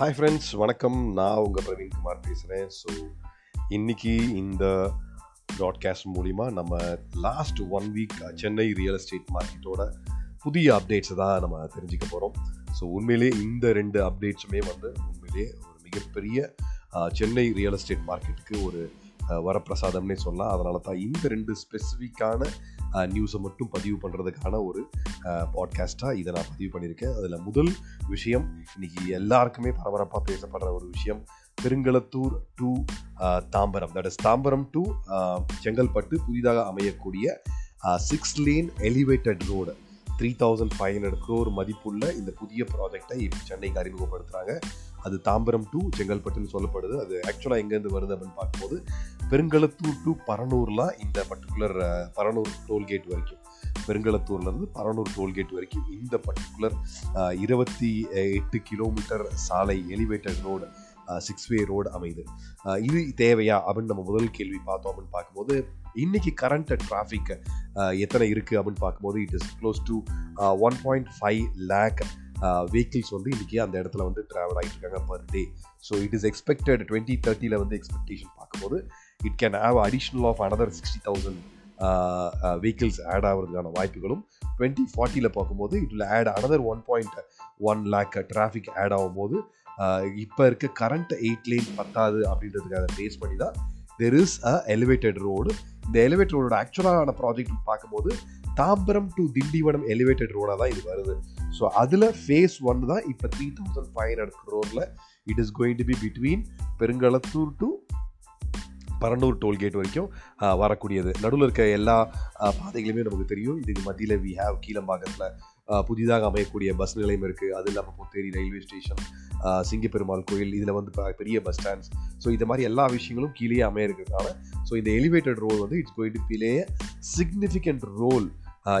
Hi friends வணக்கம். நான் உங்கள் பிரவீன்குமார் பேசுகிறேன் ஸோ இன்றைக்கி இந்த ப்ராட்காஸ்ட் மூலிமா நம்ம last one week Chennai real estate மார்க்கெட்டோட புதிய அப்டேட்ஸை தான் நம்ம தெரிஞ்சுக்க போகிறோம் ஸோ உண்மையிலே இந்த ரெண்டு அப்டேட்ஸுமே வந்து உண்மையிலே ஒரு மிகப்பெரிய சென்னை ரியல் எஸ்டேட் மார்க்கெட்டுக்கு ஒரு வரப்பிரசாதம்னே சொல்லலாம் அதனால தான் இந்த ரெண்டு ஸ்பெசிஃபிக்கான நியூஸை மட்டும் பதிவு பண்ணுறதுக்கான ஒரு பாட்காஸ்ட்டாக இதை நான் பதிவு பண்ணியிருக்கேன். அதில் முதல் விஷயம் இன்னைக்கு எல்லாருக்குமே பரபரப்பாக பேசப்படுற ஒரு விஷயம் Perungalathur to Tambaram. That is Tambaram to Chengalpattu புதிதாக அமையக்கூடிய six lane elevated road three thousand five hundred crore மதிப்புள்ள இந்த புதிய ப்ராஜெக்டை இப்போ சென்னைக்கு அறிமுகப்படுத்துகிறாங்க அது தாம்பரம் டு செங்கல்பட்டுன்னு சொல்லப்படுது. அது ஆக்சுவலாக எங்கேருந்து வருது அப்படின்னு பார்க்கும்போது பெருங்களத்தூர் டு பரனூர்லாம் இந்த பர்டிகுலர் பரனூர் டோல்கேட் வரைக்கும். பெருங்களத்தூர்லேருந்து பரனூர் டோல்கேட் வரைக்கும் இந்த பர்டிகுலர் இருபத்தி எட்டு கிலோமீட்டர் சாலை elevated road six way road அமைது. இது தேவையா அப்படின்னு நம்ம முதல் கேள்வி பார்த்தோம் அப்படின்னு பார்க்கும்போது இன்னைக்கு கரண்ட் டிராஃபிக் எத்தனை இருக்குது அப்படின்னு பார்க்கும்போது it is close to one point five lakh vehicles வந்து இன்றைக்கி அந்த இடத்துல வந்து ட்ராவல் ஆகிட்டு இருக்காங்க per day so it is expected twenty தேர்ட்டியில் வந்து எக்ஸ்பெக்டேஷன் பார்க்கும்போது it can have additional of another sixty thousand vehicles add ஆகிறதுக்கான வாய்ப்புகளும் டுவெண்ட்டி ஃபார்ட்டியில் பார்க்கும்போது it will add another one point one lakh traffic add ஆகும்போது இப்போ இருக்க கரண்ட் எயிட் லேன் பத்தாது அப்படின்றதுக்காக பேஸ் பண்ணி தான் there is a elevated road இந்த எலிவேட் ரோடோட ஆக்சுவலான ப்ராஜெக்ட் பார்க்கும்போது தாம்பரம் டு திண்டிவனம் எலிவேட்டட் ரோடாக தான் இது வருது. ஸோ அதில் ஃபேஸ் ஒன் தான் இப்போ த்ரீ தௌசண்ட் ஃபைவ் ஹண்ட்ரட் ரோடில் it is going to be between Perungalathur to Paranur tollgate வரைக்கும் வரக்கூடியது. நடுவில் இருக்க எல்லா பாதைகளுமே நமக்கு தெரியும். இதுக்கு மத்தியில் வி ஹாவ் கீழம்பாக்கத்தில் புதிதாக அமையக்கூடிய பஸ் நிலையம் இருக்குது அது இல்லாமல் பொத்தேரி ரயில்வே ஸ்டேஷன் சிங்கப்பெருமாள் கோயில் இதில் வந்து ப- பெரிய பஸ் ஸ்டாண்ட்ஸ் ஸோ இந்த மாதிரி எல்லா விஷயங்களும் கீழே அமைய இருக்கிறதுனால ஸோ இந்த எலிவேட்டட் ரோல் வந்து it's going to play significant role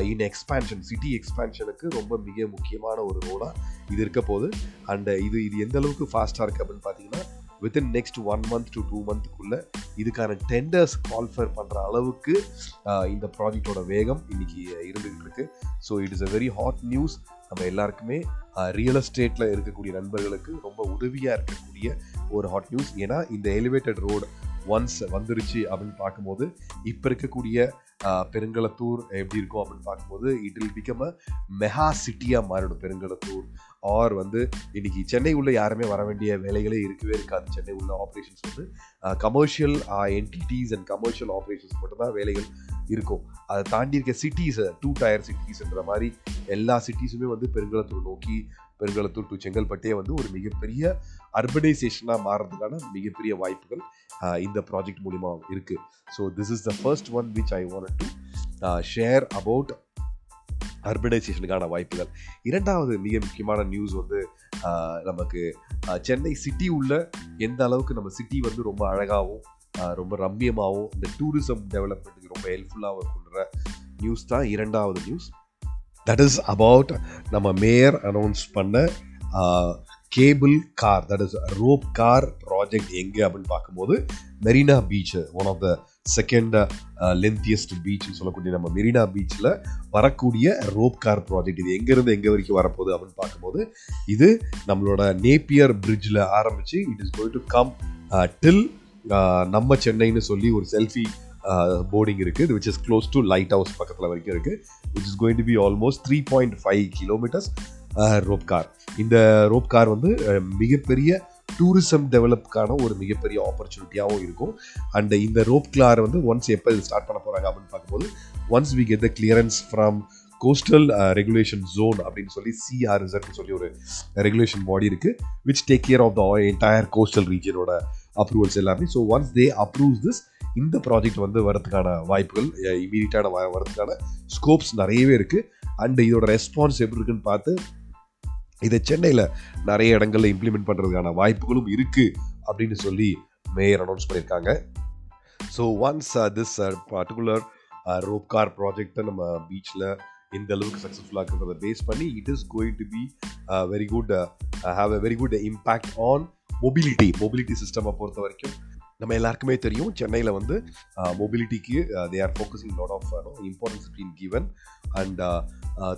in expansion city எக்ஸ்பேன்ஷனுக்கு ரொம்ப மிக முக்கியமான ஒரு ரோலாக இது இருக்க போகுது. அண்ட் இது இது எந்த அளவுக்கு ஃபாஸ்ட்டாக இருக்குது அப்படின்னு பார்த்தீங்கன்னா within next one month to two மந்த்துக்குள்ளே இதுக்கான டெண்டர்ஸ் கால்ஃபர் பண்ணுற அளவுக்கு இந்த ப்ராஜெக்டோட வேகம் இன்னைக்கு இருந்துகிட்டு இருக்கு so it is a very hot news நம்ம எல்லாருக்குமே ரியல் எஸ்டேட்டில் இருக்கக்கூடிய நண்பர்களுக்கு ரொம்ப உதவியாக இருக்கக்கூடிய ஒரு ஹாட் நியூஸ் ஏன்னா இந்த எலிவேட்டட் ரோடு ஒன்ஸ் வந்துருச்சு அப்படின்னு பார்க்கும்போது இப்போ இருக்கக்கூடிய பெருங்கலத்தூர் பெருங்களத்தூர் எப்படி இருக்கும் அப்படின்னு பார்க்கும்போது it will become a mega சிட்டியாக மாறிடும் பெருங்களத்தூர் ஆர் வந்து இன்னைக்கு சென்னை உள்ள யாருமே வர வேண்டிய வேலைகளே இருக்கவே இருக்காது. சென்னை உள்ள ஆப்ரேஷன்ஸ் வந்து commercial entities and commercial operations மட்டும்தான் வேலைகள் இருக்கும். அதை தாண்டி இருக்க சிட்டிஸை டூ டயர் சிட்டிஸ்ன்ற மாதிரி எல்லா சிட்டிஸுமே வந்து பெருங்களத்தூர் நோக்கி பெருங்களத்தூர் டு செங்கல்பட்டே வந்து ஒரு மிகப்பெரிய அர்பனைசேஷனாக மாறுறதுக்கான மிகப்பெரிய வாய்ப்புகள் இந்த ப்ராஜெக்ட் மூலிமா இருக்குது so this is the first one which I want to share about அர்பனைசேஷனுக்கான வாய்ப்புகள். இரண்டாவது மிக முக்கியமான நியூஸ் வந்து நமக்கு சென்னை சிட்டி உள்ள எந்த அளவுக்கு நம்ம சிட்டி வந்து ரொம்ப அழகாகவும் ரொம்ப ரம்மியமாகவும் இந்த டூரிசம் டெவலப்மெண்ட்டுக்கு ரொம்ப ஹெல்ப்ஃபுல்லாக இருக்குன்ற நியூஸ் தான் இரண்டாவது நியூஸ் தட் இஸ் அபவுட் நம்ம மேயர் அனௌன்ஸ் பண்ண cable car that is rope car project எங்கே அப்படின்னு பார்க்கும்போது Marina beach one of the second lengthiest பீச்னு சொல்லக்கூடிய நம்ம மெரினா பீச்சில் வரக்கூடிய ரோப் கார் ப்ராஜெக்ட் இது எங்கேருந்து எங்கே வரைக்கும் வரப்போகுது அப்படின்னு பார்க்கும்போது இது நம்மளோட நேப்பியர் பிரிட்ஜில் ஆரம்பித்து it is going to come till நம்ம சென்னைன்னு சொல்லி ஒரு செல்ஃபி போர்டிங் இருக்குது which is close to lighthouse பக்கத்தில் வரைக்கும் இருக்குது which is going to be almost three point five kilometres rope car இந்த ரோப் கார் வந்து மிகப்பெரிய டூரிசம் டெவலப்க்கான ஒரு மிகப்பெரிய ஆப்பர்ச்சுனிட்டியாகவும் இருக்கும். அண்ட் இந்த ரோப் கிளார் வந்து ஒன்ஸ் எப்போ இது ஸ்டார்ட் பண்ண போகிறாங்க அப்படின்னு பார்க்கும்போது once we get the clearance from coastal regulation zone அப்படின்னு சொல்லி சிஆர்இசட்னு சொல்லி ஒரு ரெகுலேஷன் பாடி இருக்குது which take care of the entire coastal ரீஜனோட approvals எல்லாமே. So once they approve this இந்த ப்ராஜெக்ட் வந்து வரதுக்கான வாய்ப்புகள் இமீடியட்டான வரதுக்கான ஸ்கோப்ஸ் நிறையவே இருக்குது அண்டு இதோட ரெஸ்பான்ஸ் எப்படி இருக்குன்னு பார்த்து இதை சென்னையில் நிறைய இடங்களில் இம்ப்ளிமெண்ட் பண்ணுறதுக்கான வாய்ப்புகளும் இருக்குது அப்படின்னு சொல்லி மேயர் அனௌன்ஸ் பண்ணியிருக்காங்க. So once this particular rope car ப்ராஜெக்டை நம்ம பீச்சில் எந்த அளவுக்கு சக்ஸஸ்ஃபுல்லாக இருக்கிறத பேஸ் பண்ணி it is going to be very good have a very good impact on mobility mobility சிஸ்டமை பொறுத்த வரைக்கும் நம்ம எல்லாருக்குமே தெரியும் சென்னையில் வந்து மொபிலிட்டிக்கு they are focusing lot of importance been given and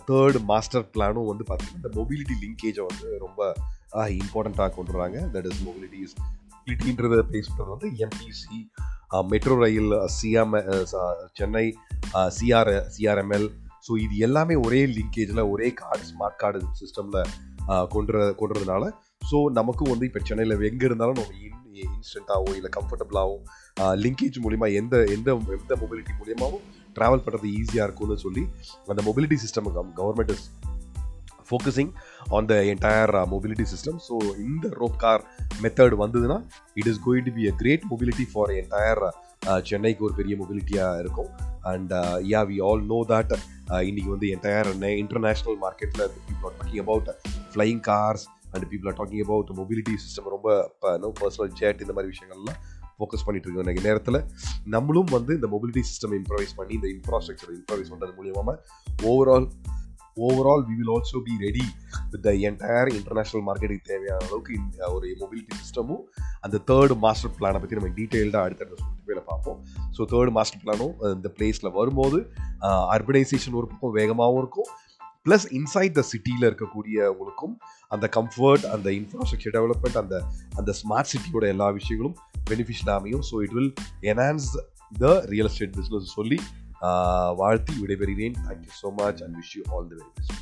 third master பிளானும் வந்து பார்த்தீங்கன்னா இந்த மொபிலிட்டி லிங்கேஜை வந்து ரொம்ப இம்பார்ட்டண்ட்டாக கொண்டு வராங்க. தட் இஸ் மொபிலிட்டி இஸ் மொபிலிட்டின்றத பேசுகிறது வந்து MTC metro rail CM Chennai CR CRML so இது எல்லாமே ஒரே லிங்கேஜில் ஒரே கார்டு ஸ்மார்ட் கார்டு சிஸ்டமில் கொண்டு கொண்டுறதுனால ஸோ நமக்கும் வந்து இப்போ சென்னையில் எங்கே இருந்தாலும் நம்ம இன் இன்ஸ்டண்ட்டாகவும் இல்லை கம்ஃபர்டபுளாகவும் லிங்கேஜ் மூலிமா எந்த எந்த எந்த மொபிலிட்டி மூலியமாகவும் ட்ராவல் பண்ணுறது ஈஸியாக இருக்கும்னு சொல்லி அந்த mobility system government is focusing on the entire mobility system so இந்த ரோப் கார் மெத்தட் வந்ததுன்னா it is going to be a great mobility for entire சென்னைக்கு ஒரு பெரிய மொபிலிட்டியாக இருக்கும். And yeah we all know that இன்னைக்கு வந்து என்டையர் இன்டர்நேஷ்னல் மார்க்கெட்டில் people talking about flying cars and people are talking about mobility system ரொம்ப நோ பர்சனல் ஜெட் இந்த மாதிரி விஷயங்கள்லாம் ஃபோக்கஸ் பண்ணிட்டு இருக்கோம் எனக்கு நேரத்தில். நம்மளும் வந்து இந்த மொபிலிட்டி சிஸ்டம் இம்ப்ரவைஸ் பண்ணி இந்த இன்ஃப்ராஸ்ட்ரக்சர் இம்ப்ரவைஸ் பண்ணுறது மூலியமாக overall overall we will also be ready with the entire international மார்க்கெட்டுக்கு தேவையான அளவுக்கு இந்த ஒரு மொபிலிட்டி சிஸ்டமும் அந்த தேர்ட் மாஸ்டர் பிளானை பற்றி நம்ம டீட்டெயில்டாக அடுத்த வேலை பார்ப்போம். ஸோ தேர்ட் மாஸ்டர் பிளானும் இந்த பிளேஸில் வரும்போது அர்பனைசேஷன் ஒரு பக்கம் வேகமாகவும் இருக்கும். ப்ளஸ் இன்சைட் த சிட்டியில் இருக்கக்கூடியவங்களுக்கும் அந்த கம்ஃபர்ட் அந்த இன்ஃப்ராஸ்ட்ரக்சர் டெவலப்மெண்ட் அந்த அந்த ஸ்மார்ட் சிட்டியோட எல்லா விஷயங்களும் பெனிஃபிஷியல் அமையும் so it will enhance the real estate business சொல்லி வாழ்த்தி விடைபெறுகிறேன். Thank you so much and wish you all the very best